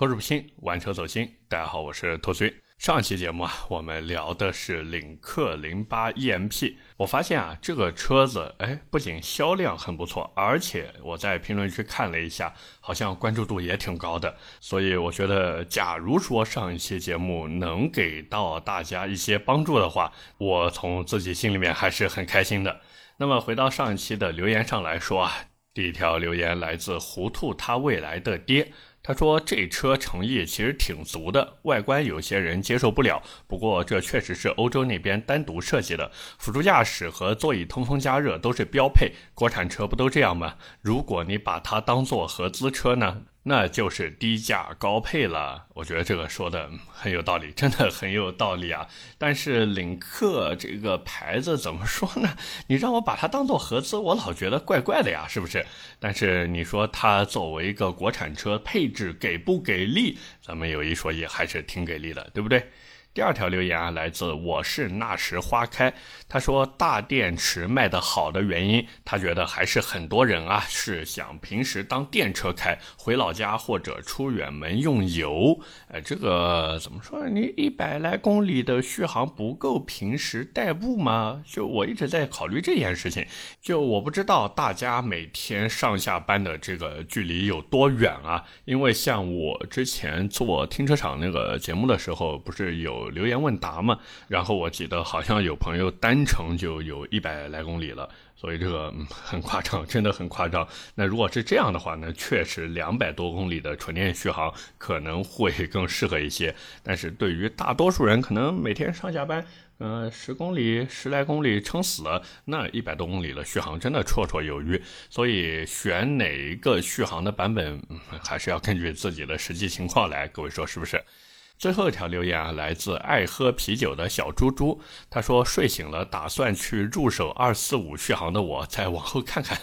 口齿不清，玩车走心。大家好，我是拓崔。上期节目啊，我们聊的是领克零八 EMP。我发现啊，这个车子哎，不仅销量很不错，而且我在评论区看了一下，好像关注度也挺高的。所以我觉得，假如说上一期节目能给到大家一些帮助的话，我从自己心里面还是很开心的。那么回到上一期的留言上来说啊，第一条留言来自糊涂他未来的爹。他说：“这车诚意其实挺足的，外观有些人接受不了。不过这确实是欧洲那边单独设计的，辅助驾驶和座椅通风加热都是标配。国产车不都这样吗？如果你把它当做合资车呢？”那就是低价高配了，我觉得这个说的很有道理，真的很有道理啊。但是领克这个牌子怎么说呢？你让我把它当做合资，我老觉得怪怪的呀，是不是？但是你说它作为一个国产车，配置给不给力？咱们有一说一，还是挺给力的，对不对？第二条留言啊，来自我是那时花开。他说大电池卖得好的原因，他觉得还是很多人啊是想平时当电车开，回老家或者出远门用油。哎，这个怎么说？你一百来公里的续航不够平时代步吗？就我一直在考虑这件事情。就我不知道大家每天上下班的这个距离有多远啊？因为像我之前做停车场那个节目的时候，不是有。留言问答嘛，然后我记得好像有朋友单程就有一百来公里了，所以这个很夸张，真的很夸张。那如果是这样的话呢，确实两百多公里的纯电续航可能会更适合一些。但是对于大多数人，可能每天上下班，嗯，十公里、十来公里撑死了，那一百多公里的续航真的绰绰有余。所以选哪一个续航的版本，还是要根据自己的实际情况来。各位说是不是？最后一条留言啊，来自爱喝啤酒的小猪猪。他说：“睡醒了，打算去入手二四五续航的，我再往后看看。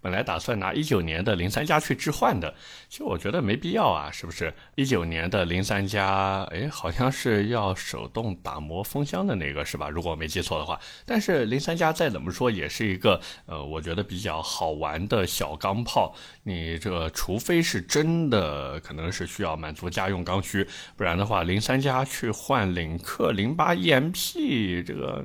本来打算拿一九年的零三加去置换的，其实我觉得没必要啊，是不是？一九年的零三加，哎，好像是要手动打磨风箱的那个是吧？如果我没记错的话。但是零三加再怎么说也是一个，呃，我觉得比较好玩的小钢炮。你这除非是真的，可能是需要满足家用刚需。”不然的话，零三加去换领克零八 EMP，这个，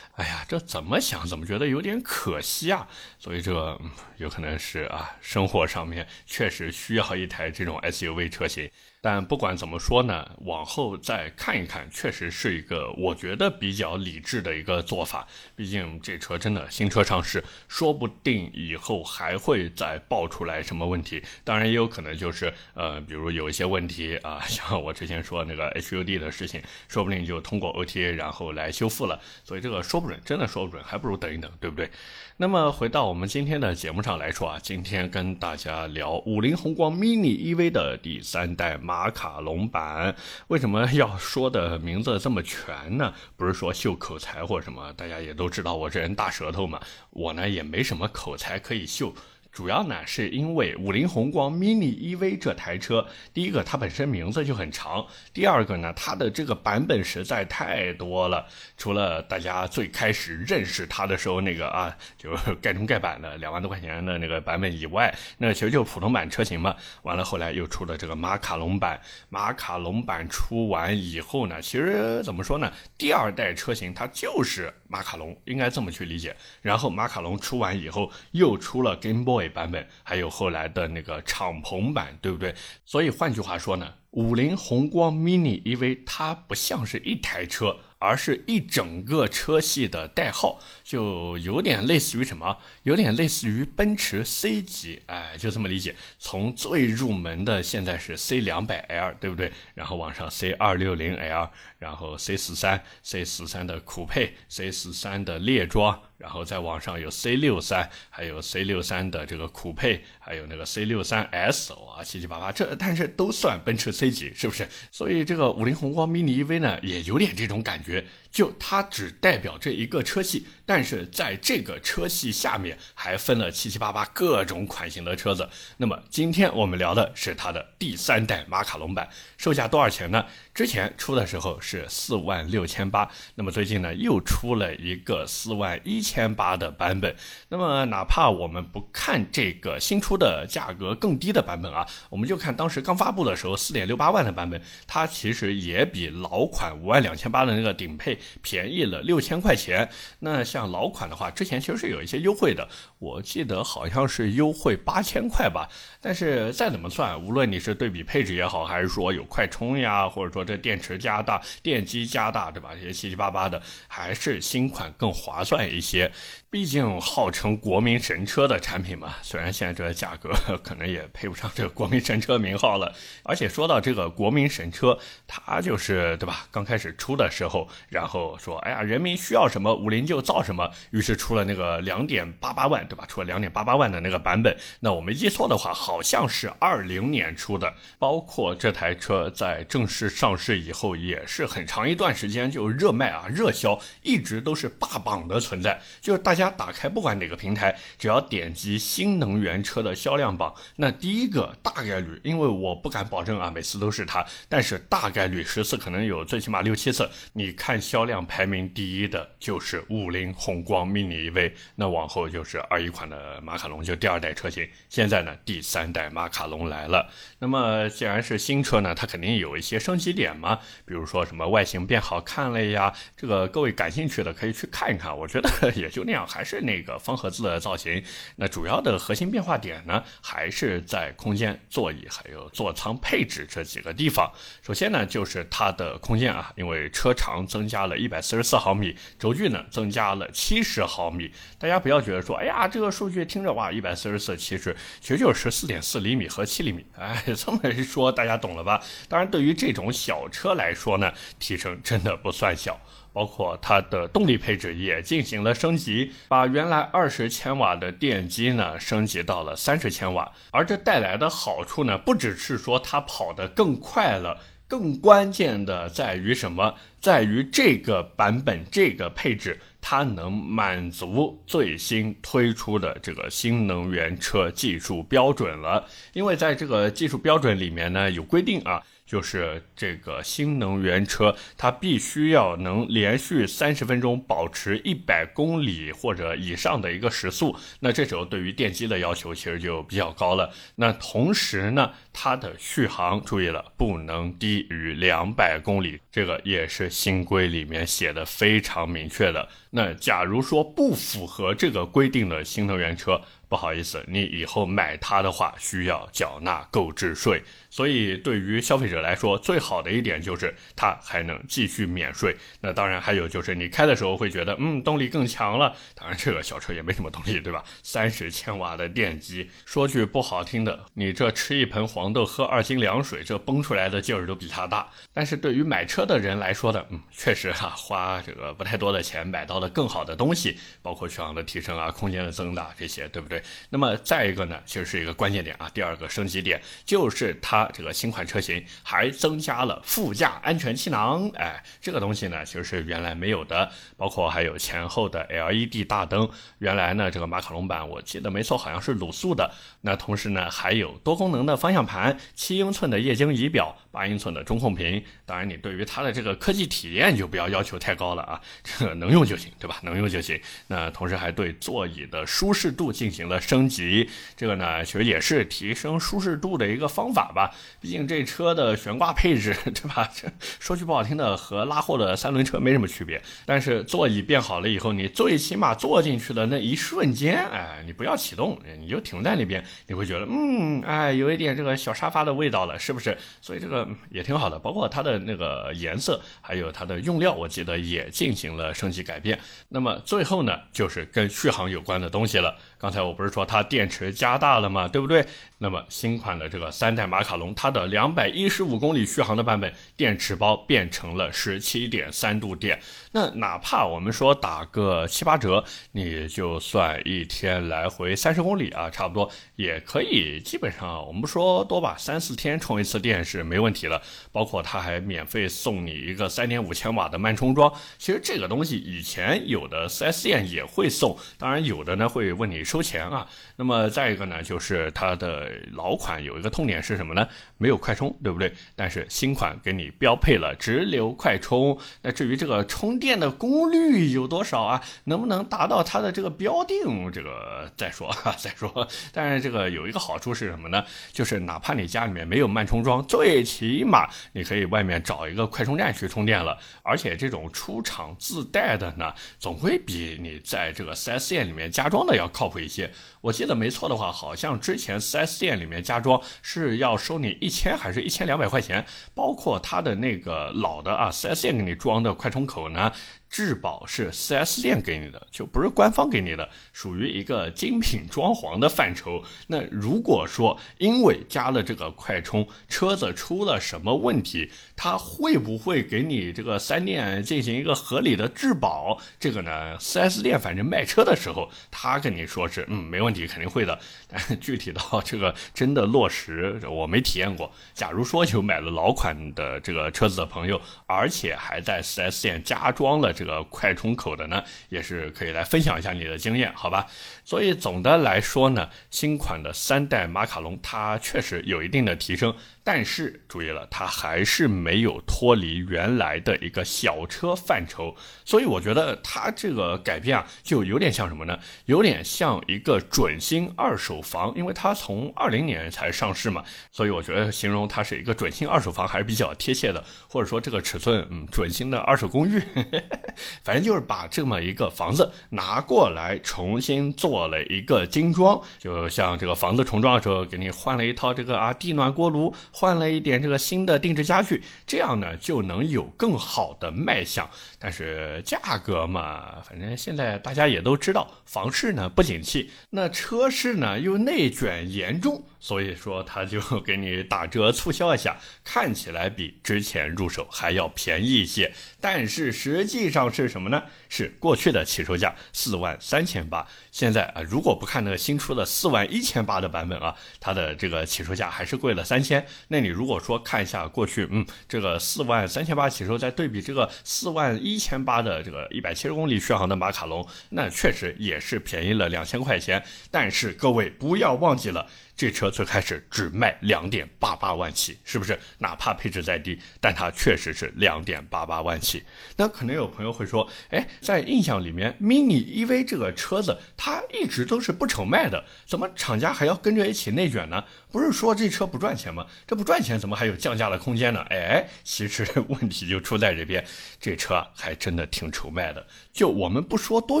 哎呀，这怎么想怎么觉得有点可惜啊。所以这个有可能是啊，生活上面确实需要一台这种 SUV 车型。但不管怎么说呢，往后再看一看，确实是一个我觉得比较理智的一个做法。毕竟这车真的新车上市，说不定以后还会再爆出来什么问题。当然也有可能就是呃，比如有一些问题啊，像我之前说那个 HUD 的事情，说不定就通过 OTA 然后来修复了。所以这个说不准，真的说不准，还不如等一等，对不对？那么回到我们今天的节目上来说啊，今天跟大家聊五菱宏光 mini EV 的第三代马马卡龙版。为什么要说的名字这么全呢？不是说秀口才或什么，大家也都知道我这人大舌头嘛，我呢也没什么口才可以秀。主要呢，是因为五菱宏光 mini EV 这台车，第一个它本身名字就很长，第二个呢，它的这个版本实在太多了。除了大家最开始认识它的时候那个啊，就 盖中盖板的两万多块钱的那个版本以外，那其实就普通版车型嘛。完了后来又出了这个马卡龙版，马卡龙版出完以后呢，其实怎么说呢？第二代车型它就是马卡龙，应该这么去理解。然后马卡龙出完以后，又出了 Game Boy。版本还有后来的那个敞篷版，对不对？所以换句话说呢，五菱宏光 mini EV 它不像是一台车。而是一整个车系的代号，就有点类似于什么？有点类似于奔驰 C 级，哎，就这么理解。从最入门的现在是 C 两百 L，对不对？然后往上 C 二六零 L，然后 C 四三、C 四三的酷配、C 四三的猎装，然后在网上有 C 六三，还有 C 六三的这个酷配，还有那个 C 六三 S，啊，七七八八，这但是都算奔驰 C 级，是不是？所以这个五菱宏光 mini EV 呢，也有点这种感觉。就它只代表这一个车系，但是在这个车系下面还分了七七八八各种款型的车子。那么今天我们聊的是它的第三代马卡龙版，售价多少钱呢？之前出的时候是四万六千八，那么最近呢又出了一个四万一千八的版本。那么哪怕我们不看这个新出的价格更低的版本啊，我们就看当时刚发布的时候四点六八万的版本，它其实也比老款五万两千八的那个顶配便宜了六千块钱。那像老款的话，之前其实是有一些优惠的，我记得好像是优惠八千块吧。但是再怎么算，无论你是对比配置也好，还是说有快充呀，或者说这电池加大、电机加大，对吧？这些七七八八的，还是新款更划算一些。毕竟号称国民神车的产品嘛，虽然现在这个价格 可能也配不上这个国民神车名号了。而且说到这个国民神车，它就是对吧？刚开始出的时候，然后说，哎呀，人民需要什么，五菱就造什么，于是出了那个两点八八万，对吧？出了两点八八万的那个版本。那我没记错的话，好像是二零年出的。包括这台车在正式上市以后，也是很长一段时间就热卖啊，热销，一直都是霸榜的存在，就是大家。打开不管哪个平台，只要点击新能源车的销量榜，那第一个大概率，因为我不敢保证啊，每次都是它，但是大概率十次可能有最起码六七次，你看销量排名第一的就是五菱宏光 mini EV，那往后就是二一款的马卡龙，就第二代车型。现在呢，第三代马卡龙来了。那么既然是新车呢，它肯定有一些升级点点吗，比如说什么外形变好看了呀，这个各位感兴趣的可以去看一看，我觉得 也就那样。还是那个方盒子的造型，那主要的核心变化点呢，还是在空间、座椅还有座舱配置这几个地方。首先呢，就是它的空间啊，因为车长增加了一百四十四毫米，轴距呢增加了七十毫米。大家不要觉得说，哎呀，这个数据听着哇，一百四十四，其实其实就是十四点四厘米和七厘米。哎，这么一说，大家懂了吧？当然，对于这种小小车来说呢，提升真的不算小。包括它的动力配置也进行了升级，把原来二十千瓦的电机呢升级到了三十千瓦，而这带来的好处呢，不只是说它跑得更快了，更关键的在于什么？在于这个版本这个配置，它能满足最新推出的这个新能源车技术标准了。因为在这个技术标准里面呢，有规定啊。就是这个新能源车，它必须要能连续三十分钟保持一百公里或者以上的一个时速。那这时候对于电机的要求其实就比较高了。那同时呢，它的续航注意了，不能低于两百公里，这个也是新规里面写的非常明确的。那假如说不符合这个规定的新能源车，不好意思，你以后买它的话需要缴纳购置税。所以，对于消费者来说，最好的一点就是它还能继续免税。那当然还有就是你开的时候会觉得，嗯，动力更强了。当然，这个小车也没什么动力，对吧？三十千瓦的电机，说句不好听的，你这吃一盆黄豆喝二斤凉水，这崩出来的劲儿都比它大。但是对于买车的人来说呢，嗯，确实哈，花这个不太多的钱买到了更好的东西，包括续航的提升啊、空间的增大这些，对不对？那么再一个呢，其实是一个关键点啊，第二个升级点就是它。这个新款车型还增加了副驾安全气囊，哎，这个东西呢就是原来没有的，包括还有前后的 LED 大灯。原来呢这个马卡龙版我记得没错，好像是卤素的。那同时呢还有多功能的方向盘，七英寸的液晶仪表，八英寸的中控屏。当然你对于它的这个科技体验就不要要求太高了啊，这个能用就行，对吧？能用就行。那同时还对座椅的舒适度进行了升级，这个呢其实也是提升舒适度的一个方法吧。毕竟这车的悬挂配置，对吧？这说句不好听的，和拉货的三轮车没什么区别。但是座椅变好了以后，你最起码坐进去的那一瞬间，哎，你不要启动，你就停在那边，你会觉得，嗯，哎，有一点这个小沙发的味道了，是不是？所以这个也挺好的。包括它的那个颜色，还有它的用料，我记得也进行了升级改变。那么最后呢，就是跟续航有关的东西了。刚才我不是说它电池加大了吗？对不对？那么新款的这个三代马卡龙，它的两百一十五公里续航的版本，电池包变成了十七点三度电。那哪怕我们说打个七八折，你就算一天来回三十公里啊，差不多也可以。基本上我们不说多吧，三四天充一次电是没问题了。包括它还免费送你一个三点五千瓦的慢充桩。其实这个东西以前有的 4S 店也会送，当然有的呢会问你。收钱啊，那么再一个呢，就是它的老款有一个痛点是什么呢？没有快充，对不对？但是新款给你标配了直流快充。那至于这个充电的功率有多少啊？能不能达到它的这个标定？这个再说哈，再说。但是这个有一个好处是什么呢？就是哪怕你家里面没有慢充桩，最起码你可以外面找一个快充站去充电了。而且这种出厂自带的呢，总会比你在这个 4S 店里面加装的要靠谱一些。我记得没错的话，好像之前 4S 店里面加装是要收你一千还是一千两百块钱，包括它的那个老的啊四 S 店给你装的快充口呢。质保是 4S 店给你的，就不是官方给你的，属于一个精品装潢的范畴。那如果说因为加了这个快充，车子出了什么问题，他会不会给你这个三店进行一个合理的质保？这个呢，4S 店反正卖车的时候，他跟你说是嗯没问题，肯定会的。但具体到这个真的落实，我没体验过。假如说有买了老款的这个车子的朋友，而且还在 4S 店加装了这。这个快充口的呢，也是可以来分享一下你的经验，好吧？所以总的来说呢，新款的三代马卡龙它确实有一定的提升。但是注意了，它还是没有脱离原来的一个小车范畴，所以我觉得它这个改变啊，就有点像什么呢？有点像一个准新二手房，因为它从二零年才上市嘛，所以我觉得形容它是一个准新二手房还是比较贴切的，或者说这个尺寸，嗯，准新的二手公寓，反正就是把这么一个房子拿过来重新做了一个精装，就像这个房子重装的时候，给你换了一套这个啊地暖锅炉。换了一点这个新的定制家具，这样呢就能有更好的卖相。但是价格嘛，反正现在大家也都知道，房市呢不景气，那车市呢又内卷严重，所以说他就给你打折促销一下，看起来比之前入手还要便宜一些。但是实际上是什么呢？是过去的起售价四万三千八，现在啊，如果不看那个新出的四万一千八的版本啊，它的这个起售价还是贵了三千。那你如果说看一下过去，嗯，这个四万三千八起售，再对比这个四万一千八的这个一百七十公里续航的马卡龙，那确实也是便宜了两千块钱。但是各位不要忘记了。这车最开始只卖两点八八万起，是不是？哪怕配置再低，但它确实是两点八八万起。那可能有朋友会说，哎，在印象里面，mini EV 这个车子它一直都是不愁卖的，怎么厂家还要跟着一起内卷呢？不是说这车不赚钱吗？这不赚钱，怎么还有降价的空间呢？哎，其实问题就出在这边，这车还真的挺愁卖的。就我们不说多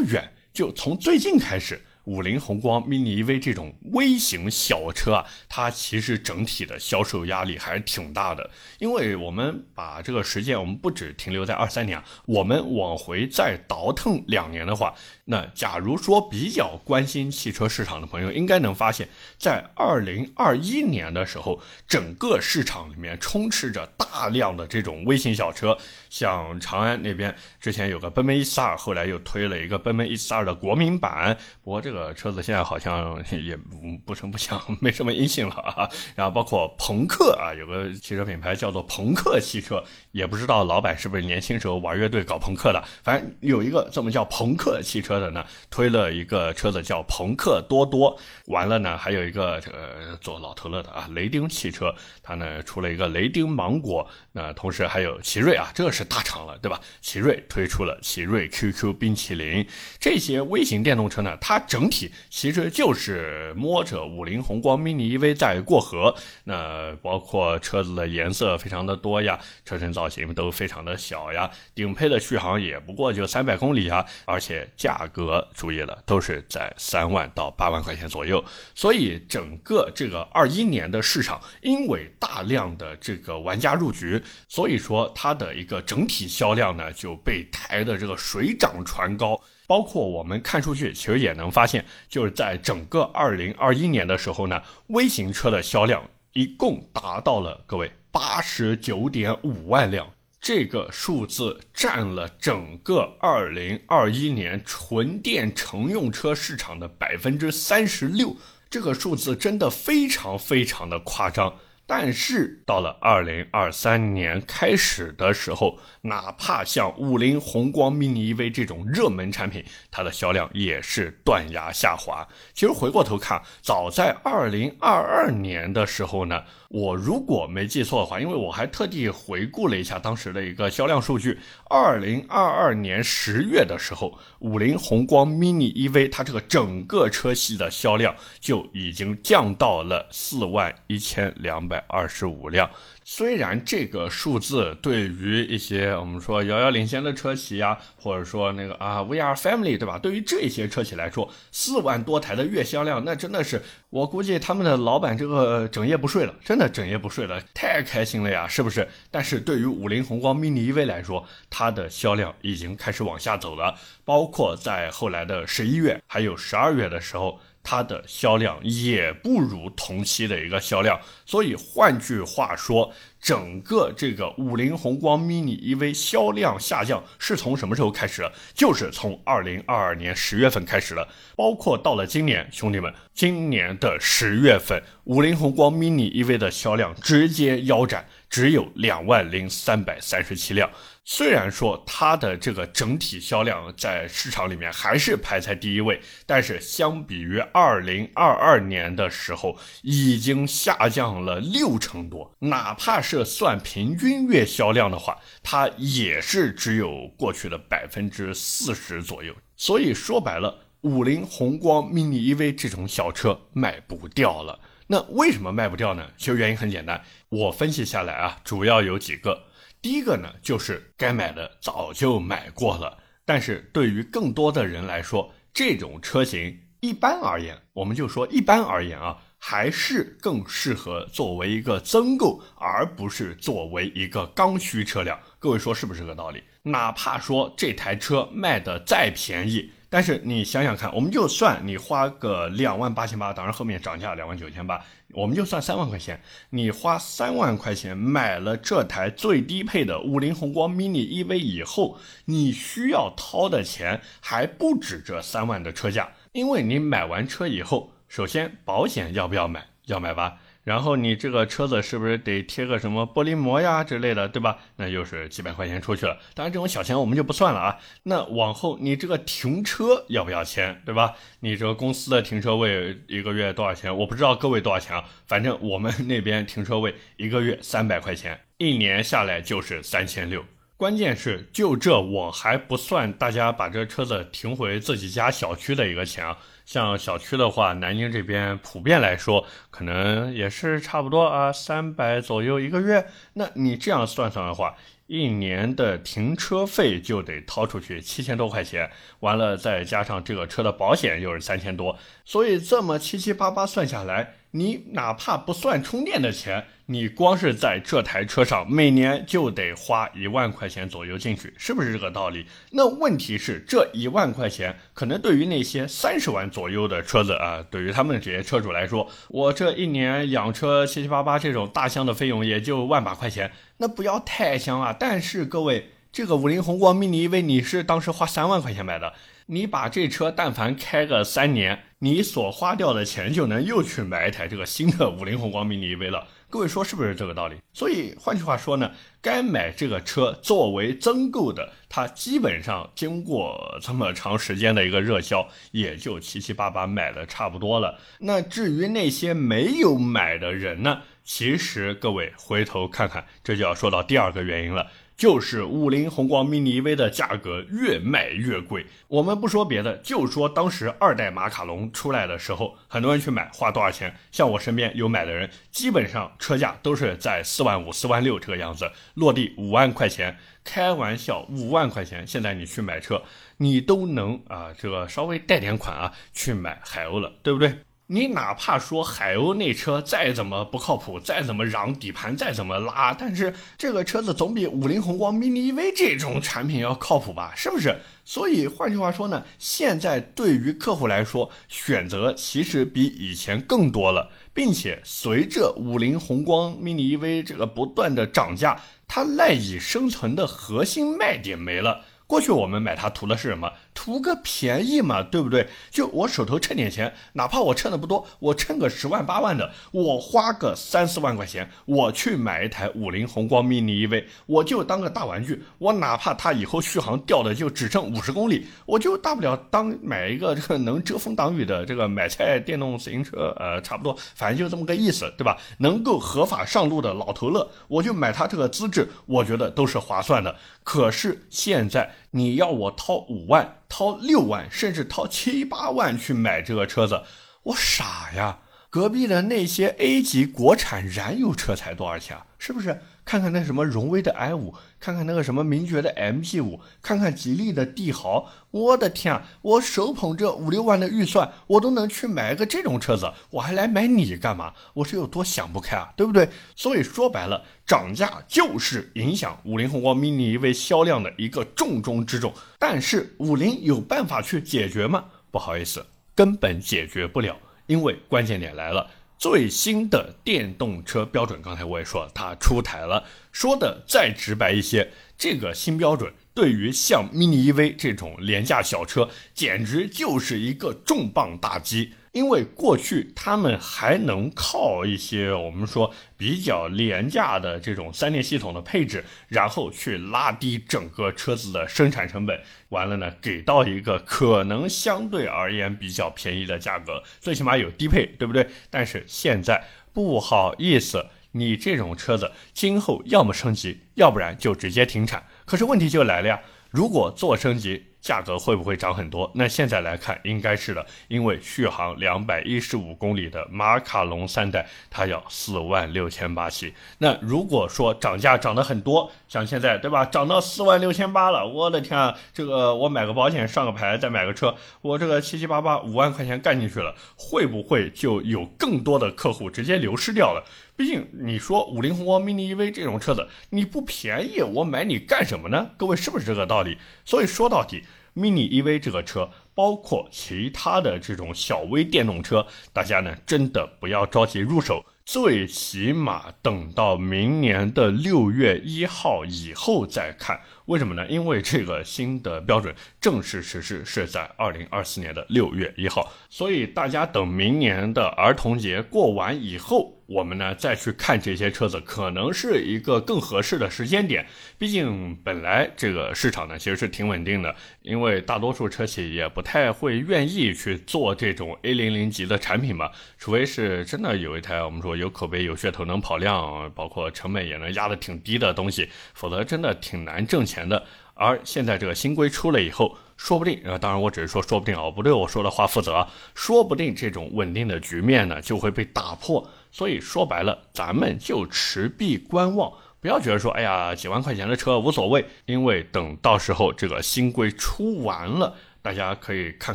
远，就从最近开始。五菱宏光 mini EV 这种微型小车啊，它其实整体的销售压力还是挺大的。因为我们把这个时间，我们不只停留在二三年，我们往回再倒腾两年的话，那假如说比较关心汽车市场的朋友，应该能发现，在二零二一年的时候，整个市场里面充斥着大量的这种微型小车，像长安那边之前有个奔奔 E42，后来又推了一个奔奔 E42 的国民版，不过这个。这个车子现在好像也不声不响，没什么音信了啊。然后包括朋克啊，有个汽车品牌叫做朋克汽车，也不知道老板是不是年轻时候玩乐队搞朋克的。反正有一个这么叫朋克汽车的呢，推了一个车子叫朋克多多。完了呢，还有一个这个做老头乐的啊，雷丁汽车，它呢出了一个雷丁芒果。那同时还有奇瑞啊，这是大厂了，对吧？奇瑞推出了奇瑞 QQ 冰淇淋。这些微型电动车呢，它整整体其实就是摸着五菱宏光 mini EV 在过河。那包括车子的颜色非常的多呀，车身造型都非常的小呀，顶配的续航也不过就三百公里啊，而且价格注意了，都是在三万到八万块钱左右。所以整个这个二一年的市场，因为大量的这个玩家入局。所以说，它的一个整体销量呢就被抬的这个水涨船高。包括我们看数据，其实也能发现，就是在整个二零二一年的时候呢，微型车的销量一共达到了各位八十九点五万辆，这个数字占了整个二零二一年纯电乘用车市场的百分之三十六。这个数字真的非常非常的夸张。但是到了二零二三年开始的时候，哪怕像五菱宏光 mini EV 这种热门产品，它的销量也是断崖下滑。其实回过头看，早在二零二二年的时候呢，我如果没记错的话，因为我还特地回顾了一下当时的一个销量数据，二零二二年十月的时候，五菱宏光 mini EV 它这个整个车系的销量就已经降到了四万一千两百。二十五辆，虽然这个数字对于一些我们说遥遥领先的车企呀，或者说那个啊 VR Family 对吧？对于这些车企来说，四万多台的月销量，那真的是我估计他们的老板这个整夜不睡了，真的整夜不睡了，太开心了呀，是不是？但是对于五菱宏光 mini EV 来说，它的销量已经开始往下走了，包括在后来的十一月还有十二月的时候。它的销量也不如同期的一个销量，所以换句话说，整个这个五菱宏光 mini EV 销量下降是从什么时候开始的？就是从二零二二年十月份开始的，包括到了今年，兄弟们，今年的十月份，五菱宏光 mini EV 的销量直接腰斩，只有两万零三百三十七辆。虽然说它的这个整体销量在市场里面还是排在第一位，但是相比于二零二二年的时候，已经下降了六成多。哪怕是算平均月销量的话，它也是只有过去的百分之四十左右。所以说白了，五菱宏光 mini EV 这种小车卖不掉了。那为什么卖不掉呢？其实原因很简单，我分析下来啊，主要有几个。第一个呢，就是该买的早就买过了，但是对于更多的人来说，这种车型一般而言，我们就说一般而言啊，还是更适合作为一个增购，而不是作为一个刚需车辆。各位说是不是这个道理？哪怕说这台车卖的再便宜。但是你想想看，我们就算你花个两万八千八，当然后面涨价两万九千八，我们就算三万块钱，你花三万块钱买了这台最低配的五菱宏光 mini EV 以后，你需要掏的钱还不止这三万的车价，因为你买完车以后，首先保险要不要买？要买吧。然后你这个车子是不是得贴个什么玻璃膜呀之类的，对吧？那又是几百块钱出去了。当然这种小钱我们就不算了啊。那往后你这个停车要不要钱，对吧？你这个公司的停车位一个月多少钱？我不知道各位多少钱啊。反正我们那边停车位一个月三百块钱，一年下来就是三千六。关键是就这我还不算大家把这车子停回自己家小区的一个钱啊。像小区的话，南京这边普遍来说，可能也是差不多啊，三百左右一个月。那你这样算算的话，一年的停车费就得掏出去七千多块钱，完了再加上这个车的保险又是三千多，所以这么七七八八算下来。你哪怕不算充电的钱，你光是在这台车上每年就得花一万块钱左右进去，是不是这个道理？那问题是这一万块钱，可能对于那些三十万左右的车子啊，对于他们这些车主来说，我这一年养车七七八八这种大箱的费用也就万把块钱，那不要太香啊！但是各位，这个五菱宏光 mini EV 你是当时花三万块钱买的。你把这车但凡开个三年，你所花掉的钱就能又去买一台这个新的五菱宏光 mini EV 了。各位说是不是这个道理？所以换句话说呢，该买这个车作为增购的，它基本上经过这么长时间的一个热销，也就七七八八买的差不多了。那至于那些没有买的人呢？其实各位回头看看，这就要说到第二个原因了。就是五菱宏光 mini EV 的价格越卖越贵。我们不说别的，就说当时二代马卡龙出来的时候，很多人去买，花多少钱？像我身边有买的人，基本上车价都是在四万五、四万六这个样子，落地五万块钱。开玩笑，五万块钱，现在你去买车，你都能啊，这个稍微贷点款啊，去买海鸥了，对不对？你哪怕说海鸥那车再怎么不靠谱，再怎么嚷底盘再怎么拉，但是这个车子总比五菱宏光 mini EV 这种产品要靠谱吧？是不是？所以换句话说呢，现在对于客户来说，选择其实比以前更多了，并且随着五菱宏光 mini EV 这个不断的涨价，它赖以生存的核心卖点没了。过去我们买它图的是什么？图个便宜嘛，对不对？就我手头趁点钱，哪怕我趁的不多，我趁个十万八万的，我花个三四万块钱，我去买一台五菱宏光 mini EV，我就当个大玩具。我哪怕它以后续航掉的就只剩五十公里，我就大不了当买一个这个能遮风挡雨的这个买菜电动自行车，呃，差不多，反正就这么个意思，对吧？能够合法上路的老头乐，我就买它这个资质，我觉得都是划算的。可是现在你要我掏五万、掏六万，甚至掏七八万去买这个车子，我傻呀！隔壁的那些 A 级国产燃油车才多少钱？是不是？看看那什么荣威的 i 五，看看那个什么名爵的 MG 五，看看吉利的帝豪，我的天啊！我手捧这五六万的预算，我都能去买个这种车子，我还来买你干嘛？我是有多想不开啊，对不对？所以说白了，涨价就是影响五菱宏光 mini EV 销量的一个重中之重。但是五菱有办法去解决吗？不好意思，根本解决不了，因为关键点来了。最新的电动车标准，刚才我也说了，它出台了。说的再直白一些，这个新标准对于像 mini EV 这种廉价小车，简直就是一个重磅打击。因为过去他们还能靠一些我们说比较廉价的这种三电系统的配置，然后去拉低整个车子的生产成本，完了呢，给到一个可能相对而言比较便宜的价格，最起码有低配，对不对？但是现在不好意思，你这种车子今后要么升级，要不然就直接停产。可是问题就来了呀，如果做升级。价格会不会涨很多？那现在来看，应该是的，因为续航两百一十五公里的马卡龙三代，它要四万六千八起。那如果说涨价涨得很多，像现在对吧，涨到四万六千八了，我的天啊，这个我买个保险上个牌再买个车，我这个七七八八五万块钱干进去了，会不会就有更多的客户直接流失掉了？毕竟你说五菱宏光 mini EV 这种车子你不便宜，我买你干什么呢？各位是不是这个道理？所以说到底，mini EV 这个车，包括其他的这种小微电动车，大家呢真的不要着急入手，最起码等到明年的六月一号以后再看。为什么呢？因为这个新的标准正式实施是在二零二四年的六月一号，所以大家等明年的儿童节过完以后。我们呢再去看这些车子，可能是一个更合适的时间点。毕竟本来这个市场呢其实是挺稳定的，因为大多数车企也不太会愿意去做这种 A 零零级的产品吧，除非是真的有一台我们说有口碑、有噱头、能跑量，包括成本也能压得挺低的东西，否则真的挺难挣钱的。而现在这个新规出了以后，说不定，啊，当然我只是说说不定啊，不对我说的话负责，说不定这种稳定的局面呢就会被打破。所以说白了，咱们就持币观望，不要觉得说，哎呀，几万块钱的车无所谓，因为等到时候这个新规出完了，大家可以看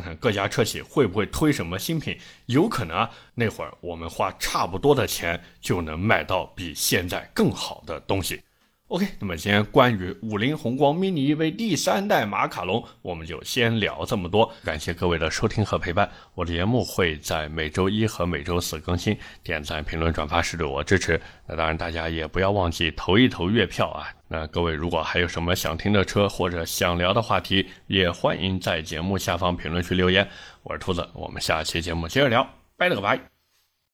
看各家车企会不会推什么新品，有可能啊，那会儿我们花差不多的钱就能买到比现在更好的东西。OK，那么今天关于五菱宏光 mini EV 第三代马卡龙，我们就先聊这么多。感谢各位的收听和陪伴，我的节目会在每周一和每周四更新。点赞、评论、转发是对我支持。那当然，大家也不要忘记投一投月票啊。那各位如果还有什么想听的车或者想聊的话题，也欢迎在节目下方评论区留言。我是兔子，我们下期节目接着聊，拜了个拜。